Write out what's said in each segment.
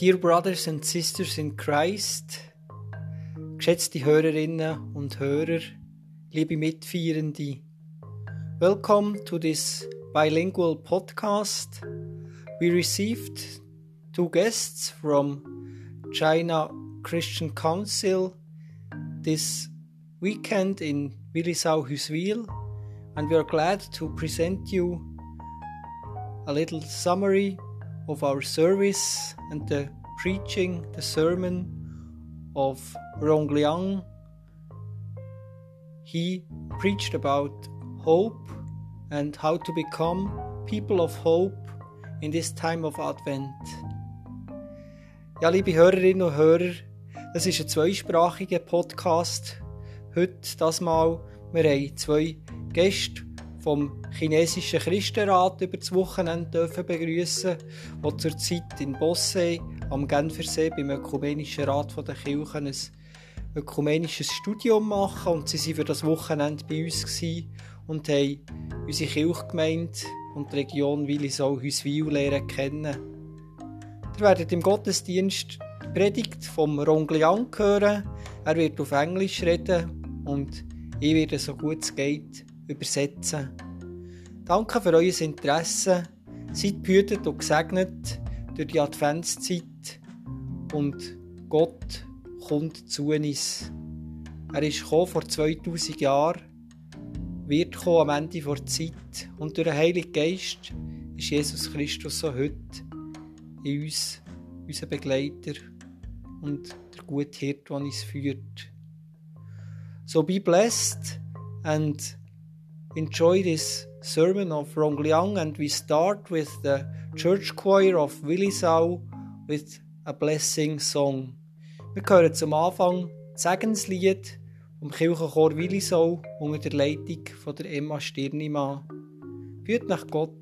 Dear Brothers and Sisters in Christ, geschätzte Hörerinnen und Hörer, liebe Mitfeierende, welcome to this bilingual podcast. We received two guests from China Christian Council this weekend in Willisau Huswil, and we are glad to present you a little summary of our service and the preaching, the sermon of Rong Liang. He preached about hope and how to become people of hope in this time of Advent. Ja, liebe Hörerinnen und Hörer, das ist ein zweisprachiger Podcast. Heute das Mal, wir haben zwei Gäste vom chinesischen Christenrat über das Wochenende dürfen begrüßen, wo zurzeit in Bossey am Genfersee beim Ökumenischen Rat der Kirchen ein ökumenisches Studium machen und sie waren für das Wochenende bei uns und haben unsere Kirchgemeinde und die Region Willisau-Hüswil kennen. Ihr werdet im Gottesdienst die Predigt vom Rongliang hören. Er wird auf Englisch reden und ich werde so gut es geht übersetzen. Danke für euer Interesse. Seid behütet und gesegnet durch die Adventszeit und Gott kommt zu uns. Er ist vor 2000 Jahren, wird kommen am Ende der Zeit und durch den Heiligen Geist ist Jesus Christus so heute in uns, unser Begleiter und der gute Hirt, der uns führt. So be blessed and enjoy this sermon of Rongliang and we start with the church choir of Willisau with a blessing song. Wir hören zum Anfang das Segenslied vom Kirchenchor Willisau unter der Leitung von der Emma Stirnimann. Führt nach Gott,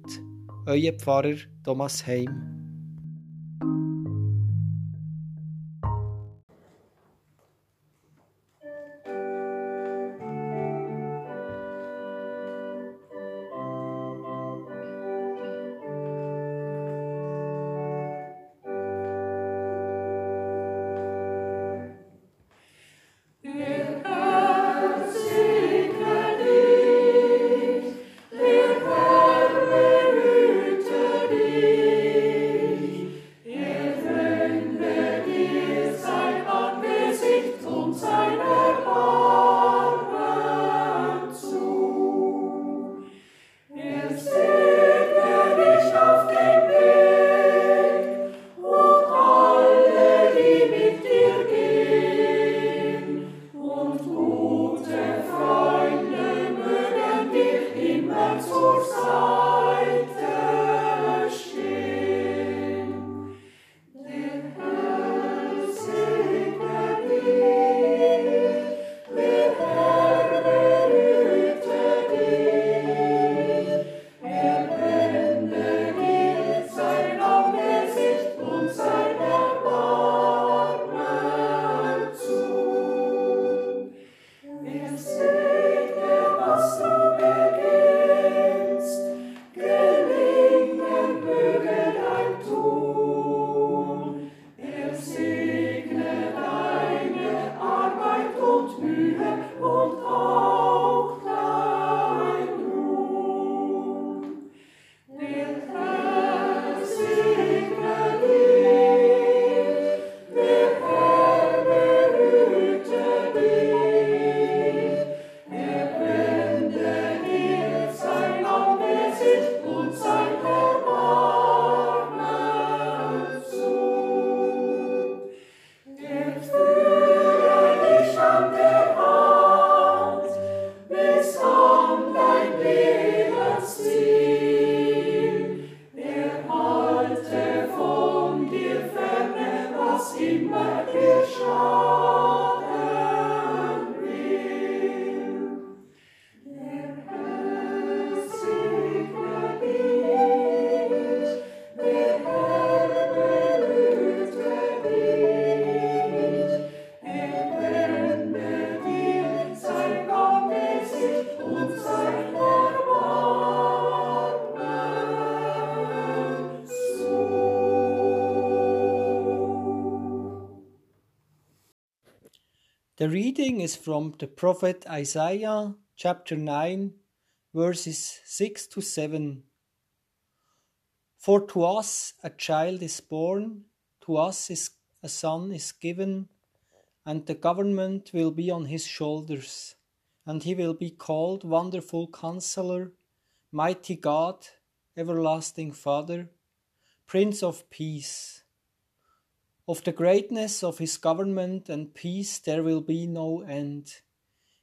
euer Pfarrer Thomas Heim. The reading is from the prophet Isaiah, chapter 9, verses 6 to 7. For to us a child is born, to us is a son is given, and the government will be on his shoulders, and he will be called Wonderful Counselor, Mighty God, Everlasting Father, Prince of Peace. Of the greatness of his government and peace there will be no end.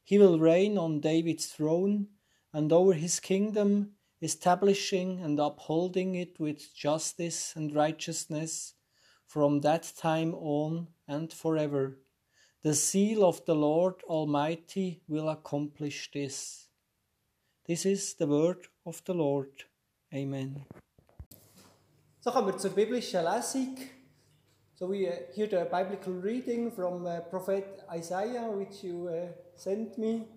He will reign on David's throne and over his kingdom, establishing and upholding it with justice and righteousness from that time on and forever. The seal of the Lord Almighty will accomplish this. This is the word of the Lord. Amen. So kommen wir zur biblischen Lesung. So we uh, hear the biblical reading from uh, Prophet Isaiah, which you uh, sent me.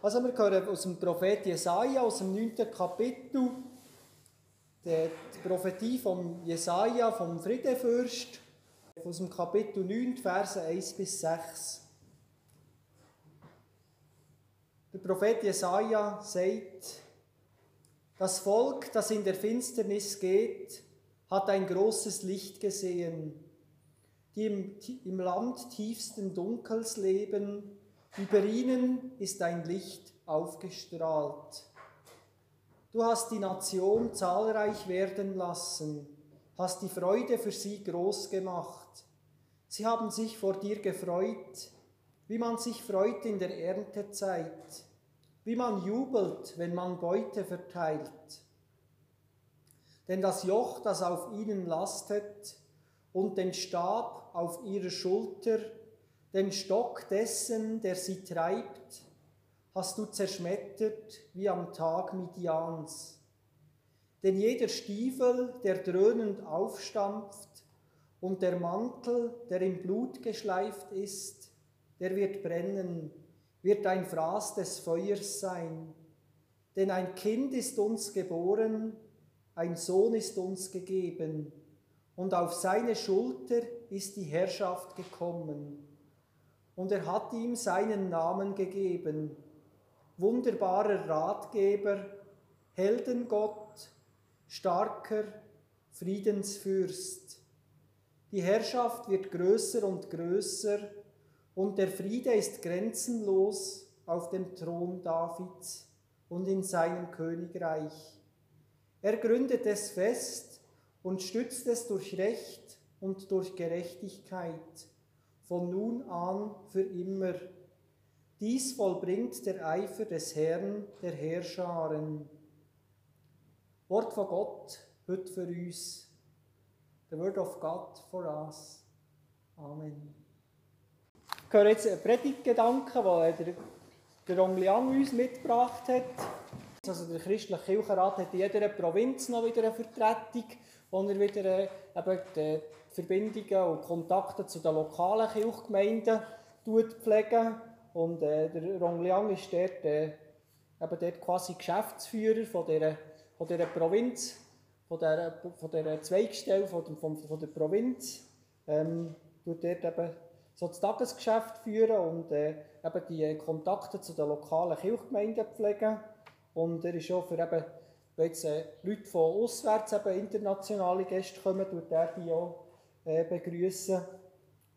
Also wir hören aus dem Prophet Jesaja, aus dem 9. Kapitel, die, Prophetie von Jesaja, vom Friedefürst, aus dem Kapitel 9, Verse 1 bis 6. Der Prophet Jesaja sagt, das Volk, das in der Finsternis geht, hat ein großes Licht gesehen die im, im Land tiefsten Dunkels leben, über ihnen ist ein Licht aufgestrahlt. Du hast die Nation zahlreich werden lassen, hast die Freude für sie groß gemacht. Sie haben sich vor dir gefreut, wie man sich freut in der Erntezeit, wie man jubelt, wenn man Beute verteilt. Denn das Joch, das auf ihnen lastet, und den Stab auf ihrer Schulter, den Stock dessen, der sie treibt, hast du zerschmettert wie am Tag Midians. Denn jeder Stiefel, der dröhnend aufstampft, und der Mantel, der im Blut geschleift ist, der wird brennen, wird ein Fraß des Feuers sein. Denn ein Kind ist uns geboren, ein Sohn ist uns gegeben, und auf seine Schulter ist die Herrschaft gekommen. Und er hat ihm seinen Namen gegeben, wunderbarer Ratgeber, Heldengott, starker Friedensfürst. Die Herrschaft wird größer und größer und der Friede ist grenzenlos auf dem Thron Davids und in seinem Königreich. Er gründet es fest und stützt es durch Recht und durch Gerechtigkeit, von nun an für immer. Dies vollbringt der Eifer des Herrn, der Herrscharen. Wort von Gott heute für uns. The word of God for us. Amen. Ich höre jetzt einen Predigtgedanken, den der, der Ongliang uns mitgebracht hat. Also der christliche Kirchenrat hat in jeder Provinz noch wieder eine Vertretung wo er wieder äh, eben die Verbindungen und Kontakte zu den lokalen Kirchgemeinden pflegt. Und äh, der Rong Liang ist dort, äh, eben dort quasi Geschäftsführer von dieser, von dieser Provinz, von dieser, von dieser Zweigstelle von, von, von der Provinz. Ähm, tut dort eben so das Tagesgeschäft führen und äh, eben die Kontakte zu den lokalen Kirchgemeinden pflegen. Und er ist auch für eben wenn jetzt äh, Leute von auswärts, eben internationale Gäste kommen, tut er die auch äh, begrüßen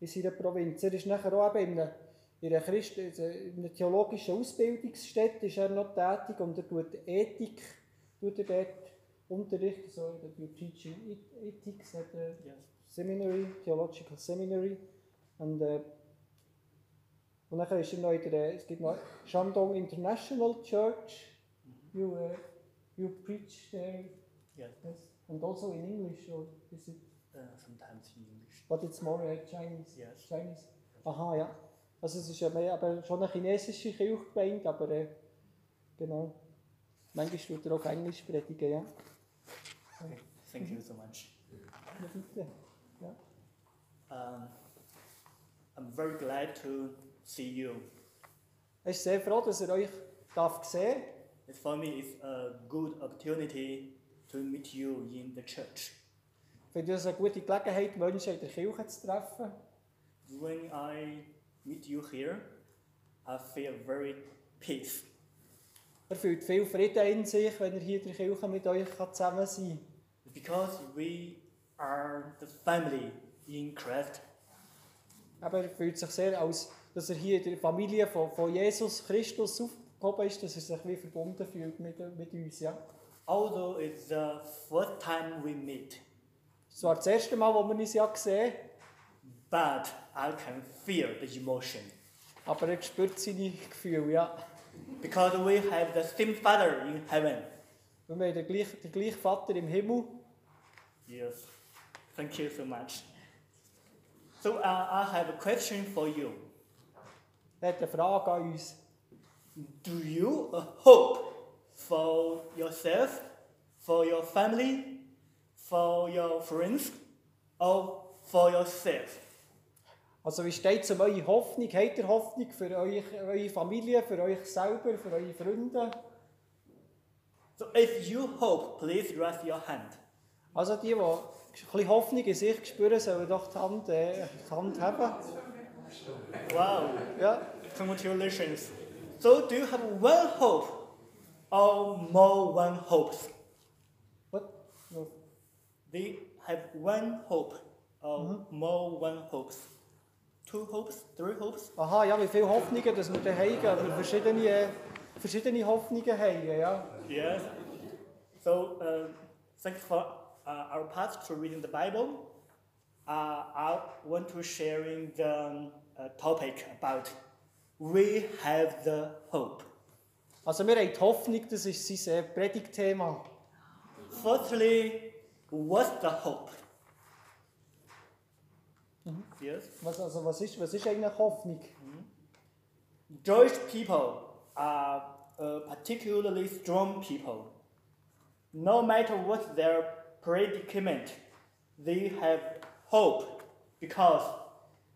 in seiner Provinz. Er ist nachher auch eben in einer, in einer, Christ in einer theologischen Ausbildungsstätte ist er noch tätig und er tut Ethik, tut er dort unterrichten, so der Teaching Ethics at the yes. Seminary, Theological Seminary. Und, äh, und dann ist er noch in der, es gibt noch Shandong International Church. Mhm. You, preach there? Yes. yes. And also in English, or is it? Uh, sometimes in English. But it's more uh, Chinese? Yes. Chinese? Aha, ja. Also es ist ja mehr, aber schon eine chinesische Kirche aber äh, genau. Manchmal wird er auch Englisch predigen, ja. Okay. Thank you so much. Ja, bitte. Ja. Um, I'm very glad to see you. Ich bin sehr froh, dass er euch darf sehen It for me is a good opportunity to meet you in the church. Ich finde es eine gute Gelegenheit, Menschen in der Kirche zu treffen. When I meet you here, I feel very peace. Er fühlt viel Frieden in sich, wenn er hier in der Kirche mit euch zusammen sein kann. Because we are the family in Christ. Aber er fühlt sich sehr, als dass er hier in der Familie von, von Jesus Christus aufgehoben ist, dass er sich wie verbunden fühlt mit, mit uns. Ja. Although it's the first time we meet, Es war das erste Mal, wo wir uns ja sehen, but I can feel the emotion. aber er spürt seine Gefühle. Ja. Because we have the same Father in heaven. Und wir haben den gleichen, den gleichen Vater im Himmel. Yes. Thank you so much. So uh, I have a question for you. Er hat eine Frage an uns. Do you hope for yourself, for your family, for your friends, or for yourself? Also wie steht es um eure Hoffnung? Habt ihr Hoffnung für euch, eure Familie, für euch selber, für eure Freunde? So if you hope, please raise your hand. Also die, die ein bisschen Hoffnung in sich spüren, sollen doch die Hand, äh, die Hand haben. Wow, Ja. congratulations. So do you have one hope or more one hopes? What? They have one hope or more one hopes. Two hopes, three hopes? Aha, ja, wie viele Hoffnungen, dass wir daheim gehen, wir verschiedene, verschiedene Hoffnungen haben, ja. Yes. So uh, thanks for uh, our path to reading the Bible. Uh, I want to sharing the um, topic about we have the hope. Also wir haben die Hoffnung, das ist sein äh, Predigtthema. Firstly, what's the hope? Yes. Was, also was ist, was ist eigentlich Hoffnung? Jewish people are uh, particularly strong people. No matter what their predicament, they have hope because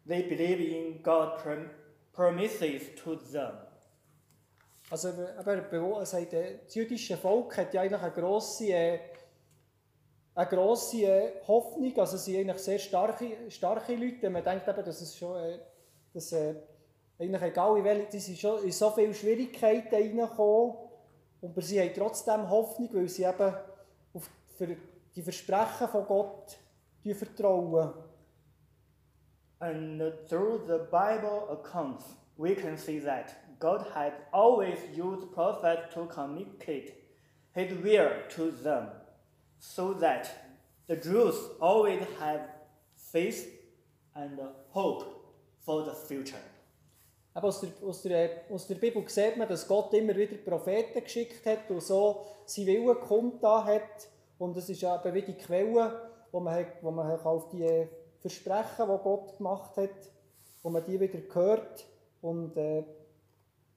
they believe in God's promises to them. Also aber äh, das jüdische Volk hat ja eigentlich eine grosse, äh, eine grosse äh, Hoffnung, also sie sind eigentlich sehr starke, starke Leute. Man denkt eben, dass es schon, äh, dass, eigentlich egal in welche, die sind schon in so viele Schwierigkeiten reingekommen, aber sie haben trotzdem Hoffnung, weil sie eben auf die Versprechen von Gott vertrauen. And through the Bible accounts, we can see that God has always used prophets to communicate His will to them, so that the Jews always have faith and hope for the future. Eben aus, der, aus, der, aus der Bibel sieht man, dass Gott immer wieder Propheten geschickt hat und so sein Willen kundgetan hat. Und es ist eben wie die Quelle, wo man, hat, wo man auf die Versprechen, die Gott gemacht hat, wo man die wieder hört. Und äh,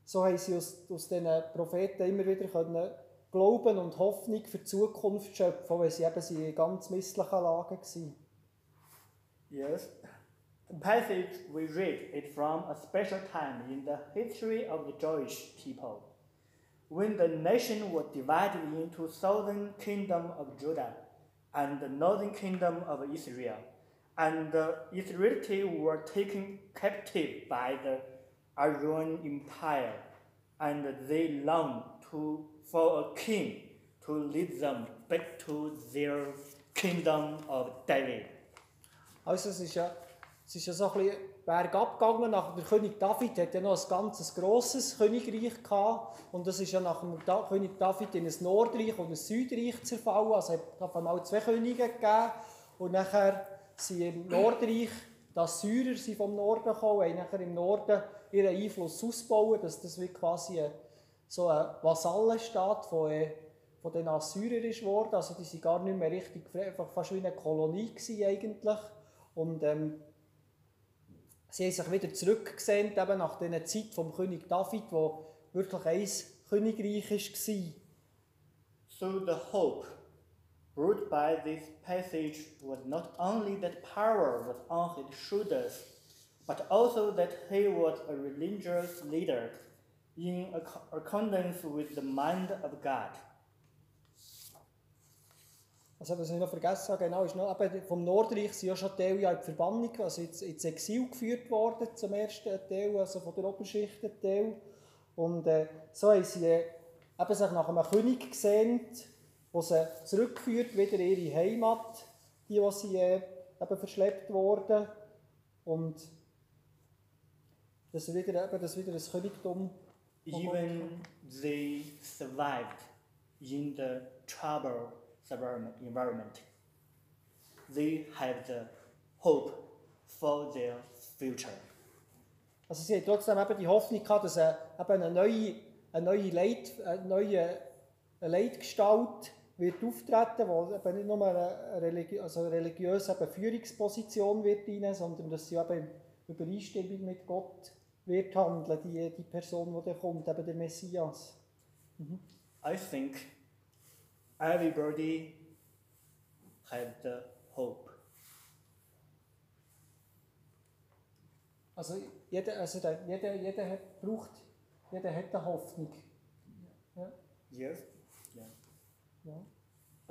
so haben sie aus, aus diesen Propheten immer wieder können Glauben und Hoffnung für die Zukunft schöpfen, weil sie eben in ganz misslichen Lagen waren. Yes. The passage we read is from a special time in the history of the Jewish people, when the nation was divided into southern kingdom of Judah and the northern kingdom of Israel, and the Israelites were taken captive by the Assyrian Empire, and they longed to for a king to lead them back to their kingdom of David. Also es ist ja, es ist ja so ein bisschen bergab gegangen. Nach der König David hat ja noch ein ganzes grosses Königreich gehabt. Und das ist ja nach dem da König David in ein Nordreich und ein Südreich zerfallen. Also es hat auf einmal zwei Könige gegeben. Und nachher sind im Nordreich, die Assyrer sind vom Norden gekommen, haben nachher im Norden ihren Einfluss ausbauen, dass das wie quasi ein, so ein Vasallenstaat von, äh, von den Assyrern ist geworden. Also die sind gar nicht mehr richtig, einfach fast wie eine Kolonie gewesen eigentlich. Und ähm, sie haben sich wieder zurückgesehnt, eben nach dieser Zeit vom König David, wo wirklich ein Königreich war. So the hope brought by this passage was not only that power was on his shoulders, but also that he was a religious leader in ac- accordance with the mind of God. Also was ich noch vergessen habe, genau, ist noch, vom Nordreich sind ja schon Teil in die Verbannung, also ins, ins Exil geführt worden, zum ersten Teil, also von der Oberschicht Teil. Und äh, so haben sie äh, eben sich nach einem König gesehnt, der sie zurückführt wieder in ihre Heimat, die, die sie äh, eben verschleppt wurden. Und dass wieder, eben, dass wieder das Königtum Even they survived in the trouble environment. They have the hope for their future. Also sie haben trotzdem eben die Hoffnung gehabt, dass eben eine neue, eine neue, Leit, eine neue Leitgestalt wird auftreten, die eben nicht nur eine, religi also eine religiöse eben Führungsposition wird rein, sondern dass sie eben in Übereinstimmung mit Gott wird handeln, die, die Person, die da kommt, eben der Messias. Mhm. I think everybody have the hope. Also jeder, also der, jeder, jeder hat, braucht, jeder hat eine Hoffnung. Ja. Yes. Yeah. Ja.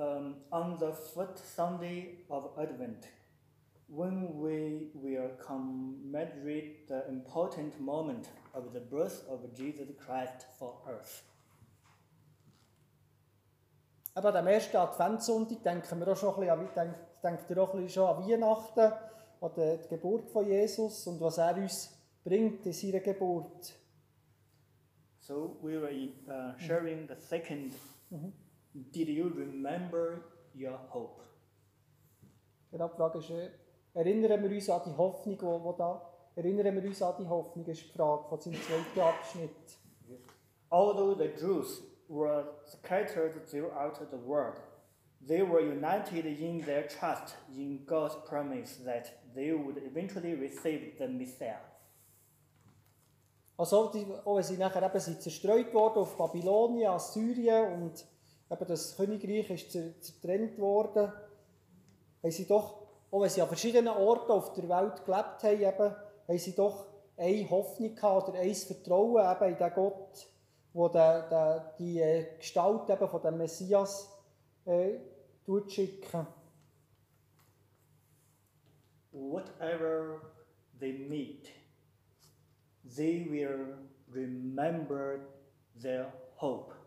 Um, on the first Sunday of Advent, when we will commemorate the important moment of the birth of Jesus Christ for us. Aber am ersten Adventssonntag denken wir auch schon ein bisschen an, denkt ihr auch ein bisschen schon an Weihnachten, an die Geburt von Jesus und was er uns bringt in seiner Geburt. So we were uh, sharing the second. Mhm. Did you remember your hope? Genau, die Frage ist, äh, erinnern wir uns an die Hoffnung, wo da, erinnern wir uns an die Hoffnung, ist die Frage von seinem zweiten Abschnitt. Although the Jews were scattered throughout the world, they were united in their trust in God's promise that they would eventually receive the Messiah. Also, die, auch wenn sie nachher eben sind zerstreut worden auf Babylonien, Assyrien und eben das Königreich ist zertrennt worden, haben sie doch auch wenn sie an verschiedenen Orten auf der Welt gelebt haben, eben, haben sie doch eine Hoffnung gehabt oder ein Vertrauen eben in den Gott, wo der, der, die äh, Gestalt eben von dem Messias äh, schicken. Whatever they meet, they will remember their hope.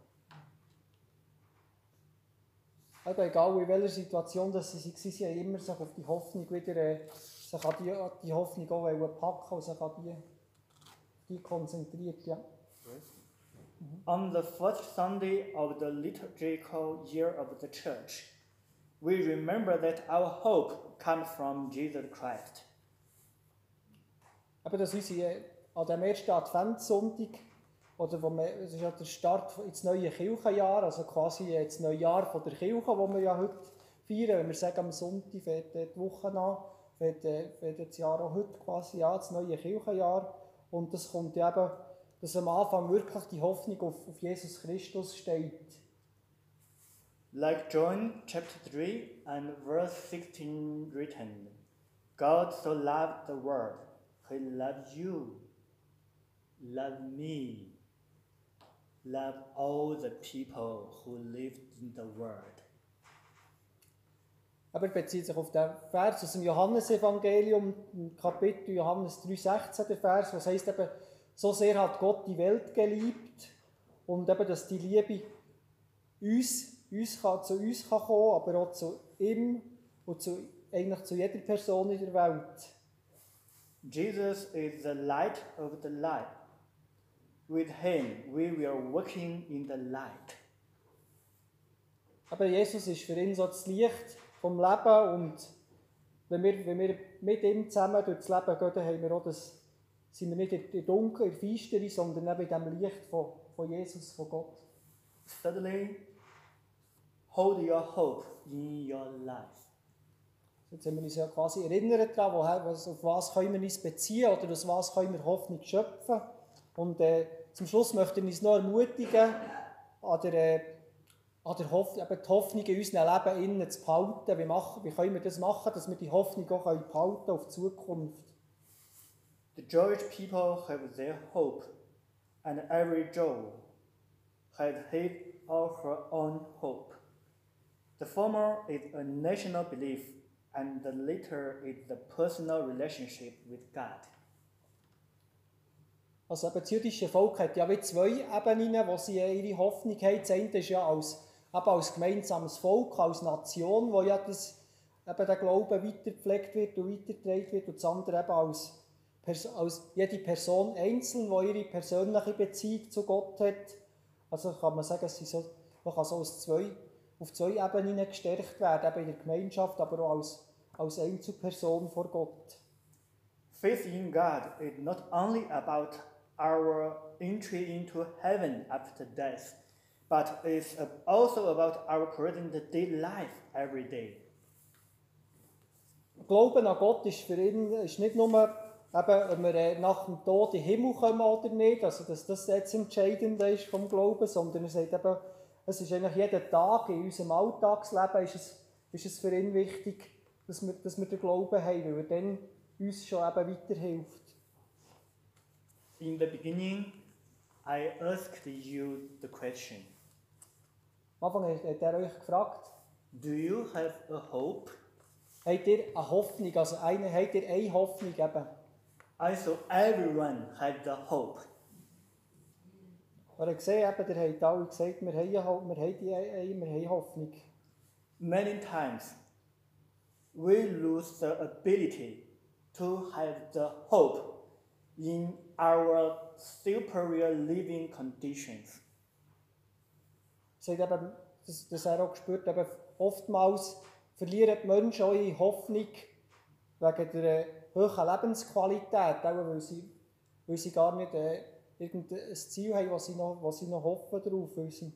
Eben egal in welcher Situation dass sie waren, sie haben immer sich auf die Hoffnung wieder, äh, sich an die, die Hoffnung auch packen und sich an die, die konzentriert. Ja. On the first Sunday of the liturgical year of the church, we remember that our hope comes from Jesus Christ. Aber dass unsere, an dem ersten Adventssonntag oder wo man, es ist ja der Start ins neue Kirchenjahr, also quasi das neue Jahr von der Kirche, das wir ja heute feiern. Wenn wir sagen, am Sonntag fängt die Woche an, fängt, fängt das Jahr auch heute quasi an, das neue Kirchenjahr. Und das kommt eben, dass am Anfang wirklich die Hoffnung auf, auf Jesus Christus steht. Like John chapter 3 and verse 16 written, God so loved the world, he loved you, love me. Love all the people who live in the world. Aber er bezieht sich auf den Vers aus dem Johannesevangelium, Kapitel Johannes 3,16, der Vers, was heißt eben, so sehr hat Gott die Welt geliebt und eben, dass die Liebe uns, uns kann, zu uns kann kommen, aber auch zu ihm und zu, eigentlich zu jeder Person in der Welt. Jesus is the light of the light. With him we were walking in the light. Aber Jesus ist für ihn so das Licht vom Leben und wenn wir, wenn wir mit ihm zusammen durchs Leben gehen, dann haben wir auch das, sind wir nicht in der Dunkel, in der Feistere, sondern eben in dem Licht von, von Jesus, von Gott. Thirdly, hold your hope in your life. Jetzt haben wir uns ja quasi erinnert daran, woher, auf was können wir uns beziehen oder aus was können wir Hoffnung schöpfen. Und äh, zum Schluss möchte ich uns noch ermutigen, an der, an der Hoff eben die Hoffnung in unserem Leben innen zu behalten. Wie, machen, wie können wir das machen, dass wir die Hoffnung auch behalten auf die Zukunft? The Jewish people have their hope, and every Jew has his or her own hope. The former is a national belief, and the latter is the personal relationship with God. Also eben das jüdische Volk hat ja wie zwei Ebenen, wo sie ihre Hoffnung haben. Das eine ist ja als, eben als gemeinsames Volk, als Nation, wo ja das, eben der Glaube weitergepflegt wird und weitergetragen wird. Und das andere eben als, als jede Person einzeln, die ihre persönliche Beziehung zu Gott hat. Also kann man sagen, sind so, man kann so aus zwei, auf zwei Ebenen gestärkt werden, eben in der Gemeinschaft, aber auch als, als Einzelperson vor Gott. Faith in God is not only about our entry into heaven after death, but it's also about our present day life every day. Glauben an Gott ist für ihn ist nicht nur, eben, ob wir äh, nach dem Tod in den Himmel kommen oder nicht, also dass das jetzt Entscheidende ist vom Glauben, sondern er sagt eben, es ist eigentlich jeden Tag in unserem Alltagsleben ist es, ist es für ihn wichtig, dass wir, dass wir den Glauben haben, weil er dann uns schon eben weiterhilft. In the beginning, I asked you the question Am Anfang hat er euch gefragt, Do you have a hope? habt ihr eine Hoffnung, also eine, habt ihr eine Hoffnung eben? I saw everyone had the hope. Er hat gesehen, eben, ihr habt alle gesagt, wir haben, wir haben, die, eine- wir haben Hoffnung. Many times, we lose the ability to have the hope in our superior living conditions. sagt eben, dass, dass er auch gespürt eben, oftmals verlieren die Menschen auch ihre Hoffnung wegen der hohen Lebensqualität, auch weil sie, weil sie gar nicht äh, irgendein Ziel haben, was sie noch, was sie noch hoffen darauf, weil sie,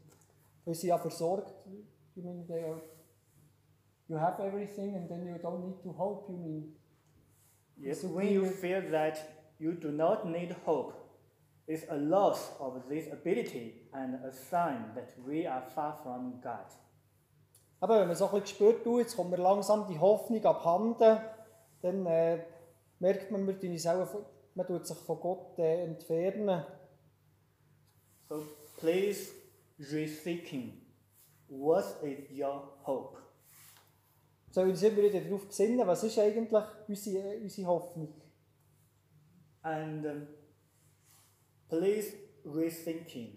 weil sie ja versorgt. You mean they are, you have everything and then you don't need to hope, you mean? Yes, when you feel that you do not need hope, it's a loss of this ability and a sign that we are far from God. Aber wenn man so ein bisschen spürt, du, jetzt kommt mir langsam die Hoffnung abhanden, dann äh, merkt man, man, tut von- man tut sich von Gott äh, entfernen. So please rethinking. What is your hope? Sollen wir uns immer wieder darauf besinnen, was ist eigentlich unsere, äh, unsere Hoffnung? And um, please rethinking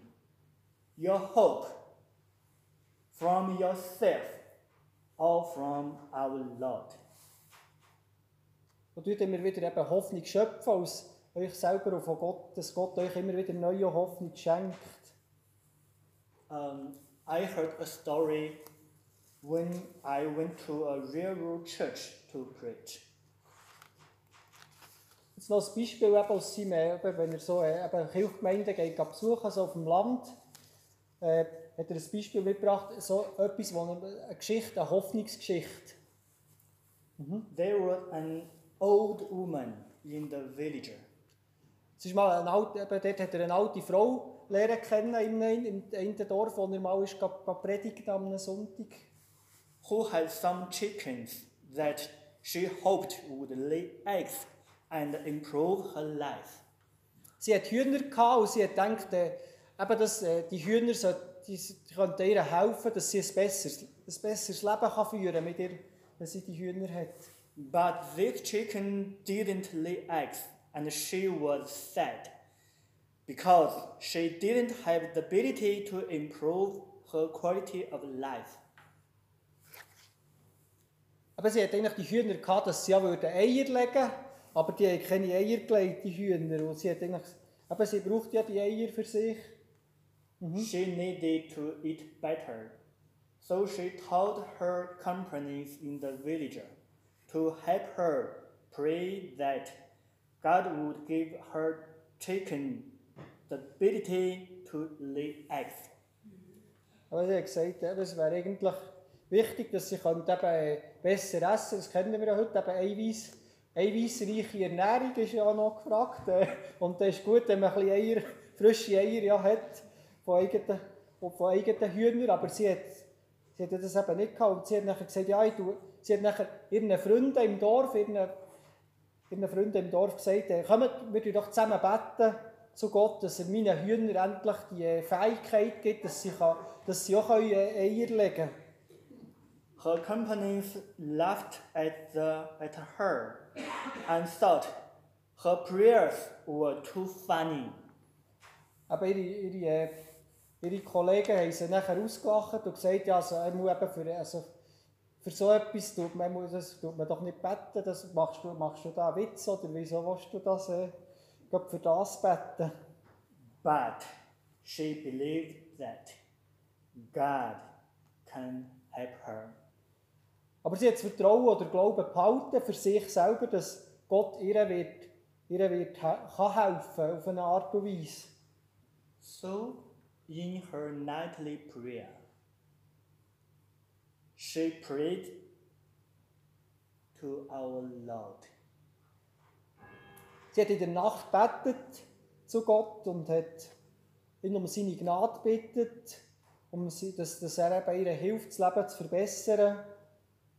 your hope from yourself or from our Lord. Und tut immer wieder eben Hoffnung schöpfen aus euch selber und von Gott, dass Gott euch immer wieder neue Hoffnung schenkt. Um, I heard a story when I went to a railroad church to preach. Jetzt noch ein Beispiel eben aus seinem, eben, wenn er so äh, eben Kirchgemeinden geht, geht besuchen, so auf dem Land, äh, hat er ein Beispiel mitgebracht, so etwas, wo er, eine Geschichte, eine Hoffnungsgeschichte. There was an old woman in the village. Es ist mal eine alte, eben dort hat er eine alte Frau lernen kennen in einem, in einem Dorf, wo er mal ist, predigen am Sonntag. who had some chickens that she hoped would lay eggs and improve her life. Sie hat Hühner gehabt und sie hat gedacht, äh, eben, dass äh, die Hühner so, die, die könnten ihr helfen, dass sie ein besseres, ein besseres Leben kann führen mit ihr, wenn sie die Hühner hat. But this chicken didn't lay eggs, and she was sad because she didn't have the ability to improve her quality of life. Aber sie hat eigentlich die Hühner gehabt, dass sie ja würden Eier legen aber die haben keine Eier gelegt, die Hühner. Und sie hat eigentlich, aber sie braucht ja die Eier für sich. She needed to eat better. So she told her companions in the village to help her pray that God would give her chicken the ability to lay eggs. Aber sie hat gesagt, eben, es wäre eigentlich wichtig, dass sie eben besser essen Das kennen wir ja heute, eben Eiweiß. Eiweißreiche Ernährung ist ja noch gefragt. äh, Und das ist gut, wenn man ein Eier, frische Eier ja hat von eigenen, von eigenen Hühnern. Aber sie hat, sie hat das eben nicht gehabt. Und sie hat nachher gesagt, ja, ich tue, sie hat nachher ihren Freunden im Dorf, ihren, ihren Freunden im Dorf gesagt, äh, kommt, wir tun doch zusammen beten zu Gott, dass er meinen Hühnern endlich die äh, Fähigkeit gibt, dass sie, kann, dass sie auch Eier legen können. Her companions laughed at, the, at her and thought her prayers were too funny. Aber ihre, ihre, äh, ihre Kollegen haben sie nachher ausgelacht und gesagt, ja, also, er muss eben für, also, für so etwas tut man, muss, das tut man doch nicht beten, das machst, du, machst du da einen Witz oder wieso willst du das äh, für das beten? But she believed that God can help her. Aber sie hat das Vertrauen oder Glauben behalten für sich selber, dass Gott ihr wird, ihr wird kann helfen auf eine Art und Weise. So, in her nightly prayer, she prayed to our Lord. Sie hat in der Nacht betet zu Gott und hat ihn um seine Gnade bittet, um sie, dass, dass er eben ihr hilft, das Leben zu verbessern.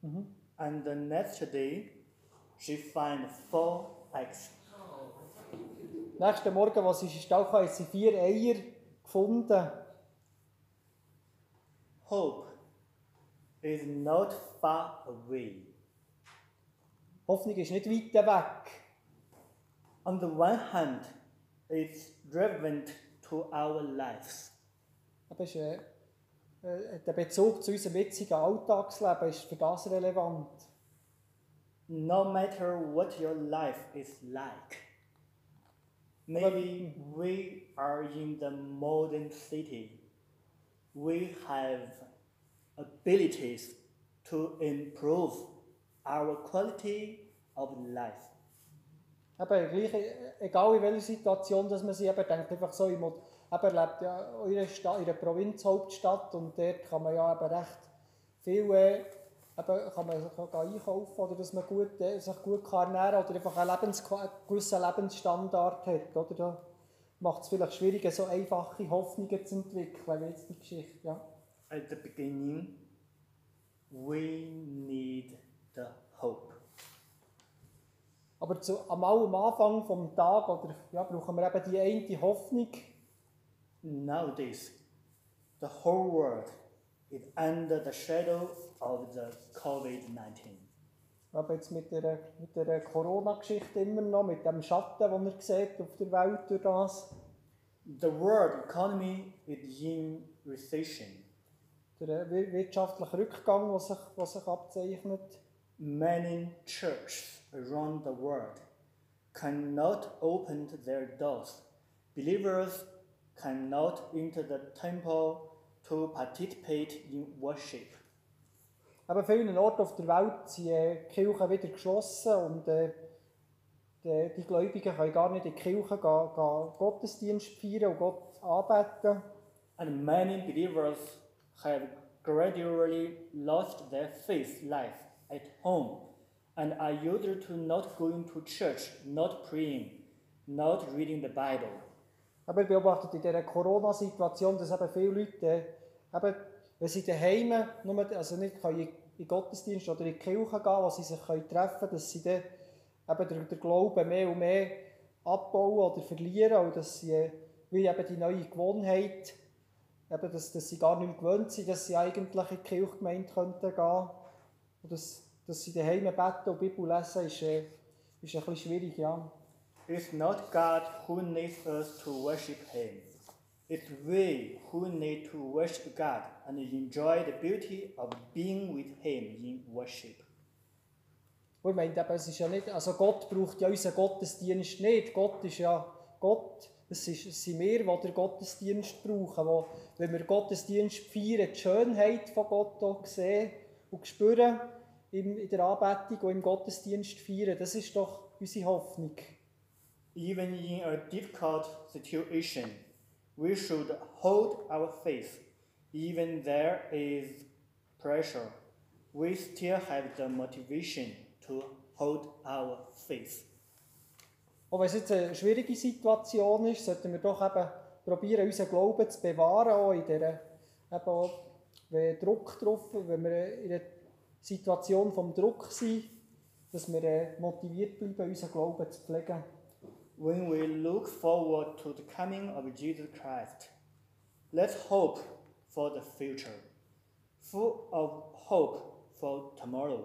Mhm. And the next day, she found four eggs. Nächsten Morgen, den Stall kam, hat sie vier Eier gefunden. Hope is not far away. Hoffnung ist nicht weit weg. On the one hand, it's relevant to our lives. Aber ist, äh, äh, der Bezug zu unserem jetzigen Alltagsleben ist für das relevant. No matter what your life is like. Maybe we are in the modern city. We have abilities to improve our quality of life. Eben, gleich, egal in welcher Situation dass man sich eben denkt, einfach so, muss, eben, lebt ja in einer, Stadt, in einer Provinzhauptstadt und dort kann man ja eben recht viel äh, eben, kann man kann einkaufen oder dass man gut, äh, sich gut kann ernähren oder einfach einen, Lebens, einen gewissen Lebensstandard hat. Oder? Da macht es vielleicht schwieriger, so einfache Hoffnungen zu entwickeln, wie jetzt die Geschichte. Ja. At the beginning, we need the hope. Aber zu, am am Anfang vom Tag oder, ja, brauchen wir eben die eine Hoffnung. Nowadays, the whole world is under the shadow of the COVID-19. Aber jetzt mit der, mit der Corona-Geschichte immer noch, mit dem Schatten, den er sieht auf der Welt durch das. The world economy is in recession. Der wir- wirtschaftliche Rückgang, der sich, der sich abzeichnet. Many churches around the world cannot open their doors. Believers cannot enter the temple to participate in worship. Aber vielen Orten auf der Welt sind äh, Kirchen wieder geschlossen und äh, die, die Gläubigen können gar nicht in die Kirche gehen, gehen Gottesdienst feiern und Gott anbeten. And many believers have gradually lost their faith life at home and are used to not going to church, not praying, not reading the Bible. Aber ich beobachte in dieser Corona-Situation, dass eben viele Leute, eben, wenn sie daheim nur, also nicht können in den Gottesdienst oder in die Kirche gehen, wo sie sich können treffen können, dass sie dann eben den, den Glauben mehr und mehr abbauen oder verlieren und dass sie, wie eben die neue Gewohnheit, eben, dass, dass sie gar nicht mehr gewöhnt sind, dass sie eigentlich in die Kirchgemeinde könnten gehen und dass, dass sie daheim beten und Bibel lesen, ist, äh, ist ein bisschen schwierig, ja. It's not God who needs us to worship Him. It's we who need to worship God and enjoy the beauty of being with Him in worship. Ich meine, eben, es ist ja nicht, also Gott braucht ja unseren Gottesdienst nicht. Gott ist ja Gott. Es, ist, es sind wir, die den Gottesdienst brauchen. Wo, wenn wir Gottesdienst feiern, die Schönheit von Gott auch sehen und spüren in, in der Anbetung und im Gottesdienst feiern. Das ist doch unsere Hoffnung. Even in a difficult situation, we should hold our faith. Even there is pressure, we still have the motivation to hold our faith. Auch wenn es jetzt eine schwierige Situation ist, sollten wir doch eben probieren, unseren Glauben zu bewahren, auch in dieser, eben auch, wenn Druck drauf, wenn wir in einer Situation vom Druck sind, dass wir äh, motiviert bleiben, unseren Glauben zu pflegen. When we look forward to the coming of Jesus Christ, let's hope for the future. Full of hope for tomorrow.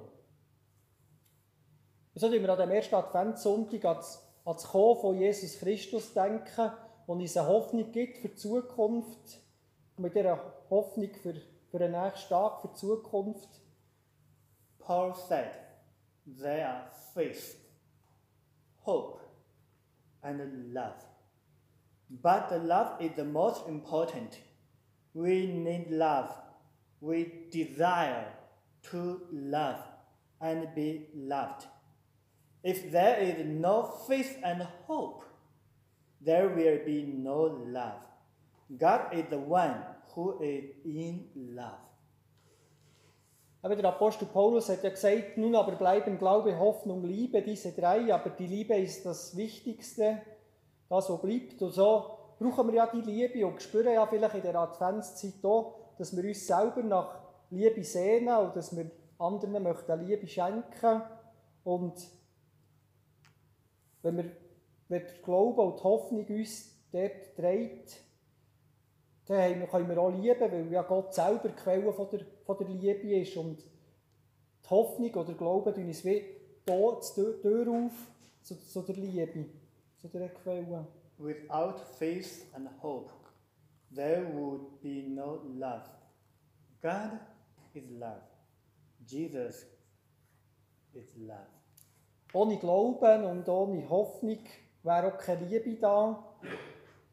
So tun wir an dem ersten Adventssonntag an das, an das Kommen von Jesus Christus denken und uns eine Hoffnung gibt für die Zukunft. Mit dieser Hoffnung für, für den nächsten Tag, für die Zukunft. Paul said, There are faith, hope, and love. But the love is the most important. We need love. We desire to love and be loved. If there is no faith and hope, there will be no love. God is the one who is in love. Aber der Apostel Paulus hat ja gesagt, nun aber bleiben Glaube, Hoffnung, Liebe, diese drei, aber die Liebe ist das Wichtigste, das, was bleibt. Und so brauchen wir ja die Liebe und spüren ja vielleicht in der Adventszeit auch, dass wir uns selber nach Liebe sehnen und dass wir anderen möchten Liebe schenken. Und wenn wir wenn der Glaube und die Hoffnung uns dort trägt, dann können wir auch lieben, weil ja Gott selber die Quelle von der, von der Liebe ist. Und die Hoffnung oder der Glaube tun uns wie da die Tür auf zu, zu der Liebe, zu der Quelle. Without faith and hope, there would be no love. God is love. Jesus is love. Ohne Glauben und ohne Hoffnung wäre auch keine Liebe da,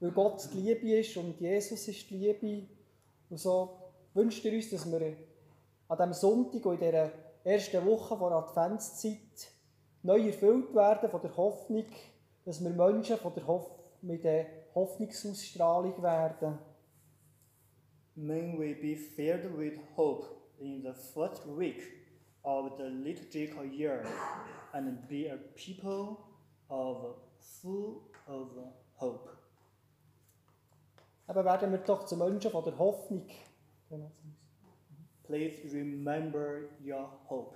weil Gott die Liebe ist und Jesus ist die Liebe. Und so wünscht er uns, dass wir an diesem Sonntag und in dieser ersten Woche der Adventszeit neu erfüllt werden von der Hoffnung, dass wir Menschen von der Hoff mit der Hoffnungsausstrahlung werden. May we be filled with hope in the first week of the liturgical year and be a people of full of hope. Aber werden wir doch zu Menschen von der Hoffnung. Please remember your hope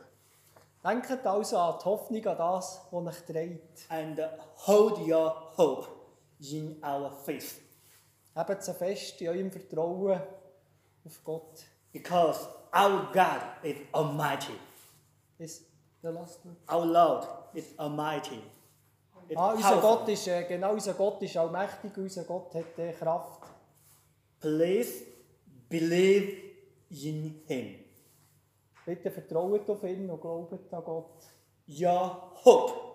Denkt also an die Hoffnung, an das, was euch trägt. and hold your hope in our faith Hebt sie fest in eurem Vertrauen auf Gott. because our God is almighty. Ist der last word? Our Lord is almighty. It's Ah, unser powerful. Gott ist, äh, genau, unser Gott ist allmächtig, unser Gott hat äh, Kraft. Please believe in Him. Bitte vertraut auf ihn und glaubt an Gott. Your hope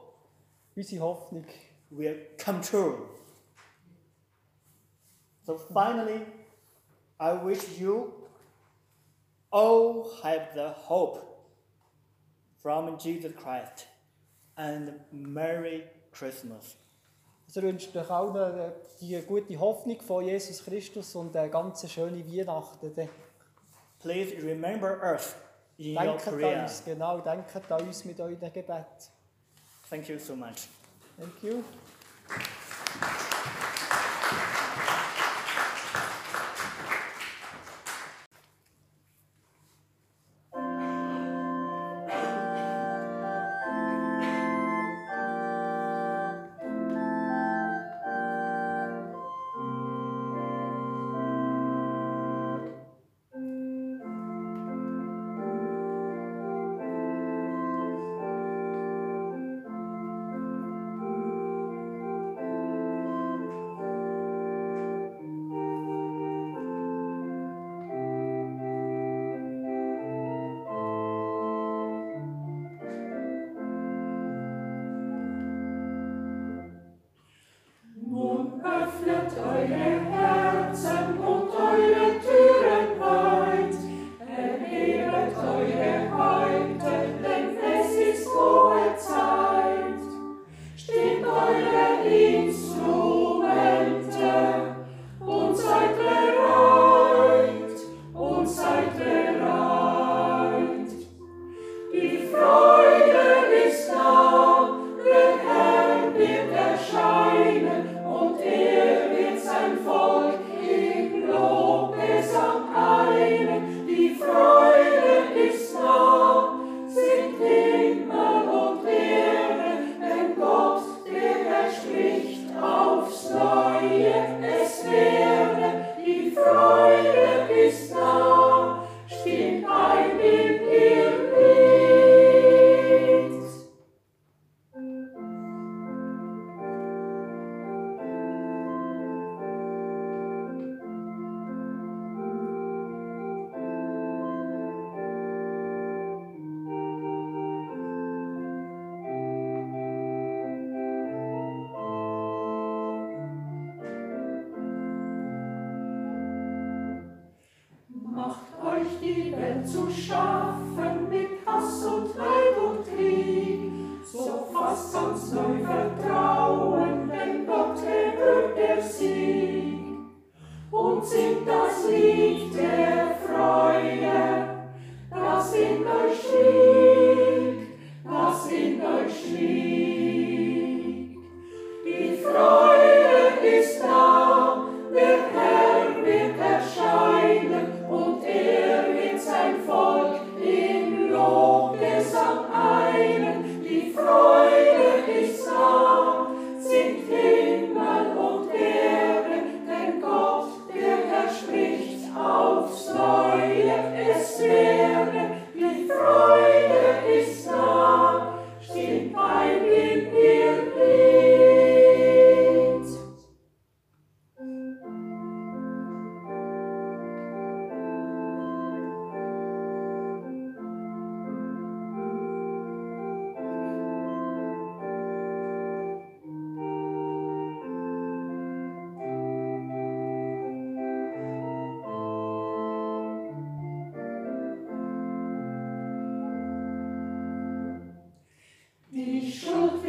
Unsere Hoffnung. will come true. So finally, I wish you all have the hope from Jesus Christ and Merry Christmas. Ich wünsche euch allen äh, die gute Hoffnung von Jesus Christus und eine ganz schöne Weihnachten. Please remember us in your Denkt an prayer. uns, genau, denkt an uns mit eurem Gebet. Thank you so much. Thank you. soy verdad.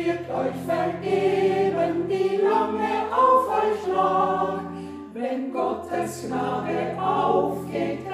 wird euch vergeben die lange auf euch lag, wenn Gottes Gnade aufgeht.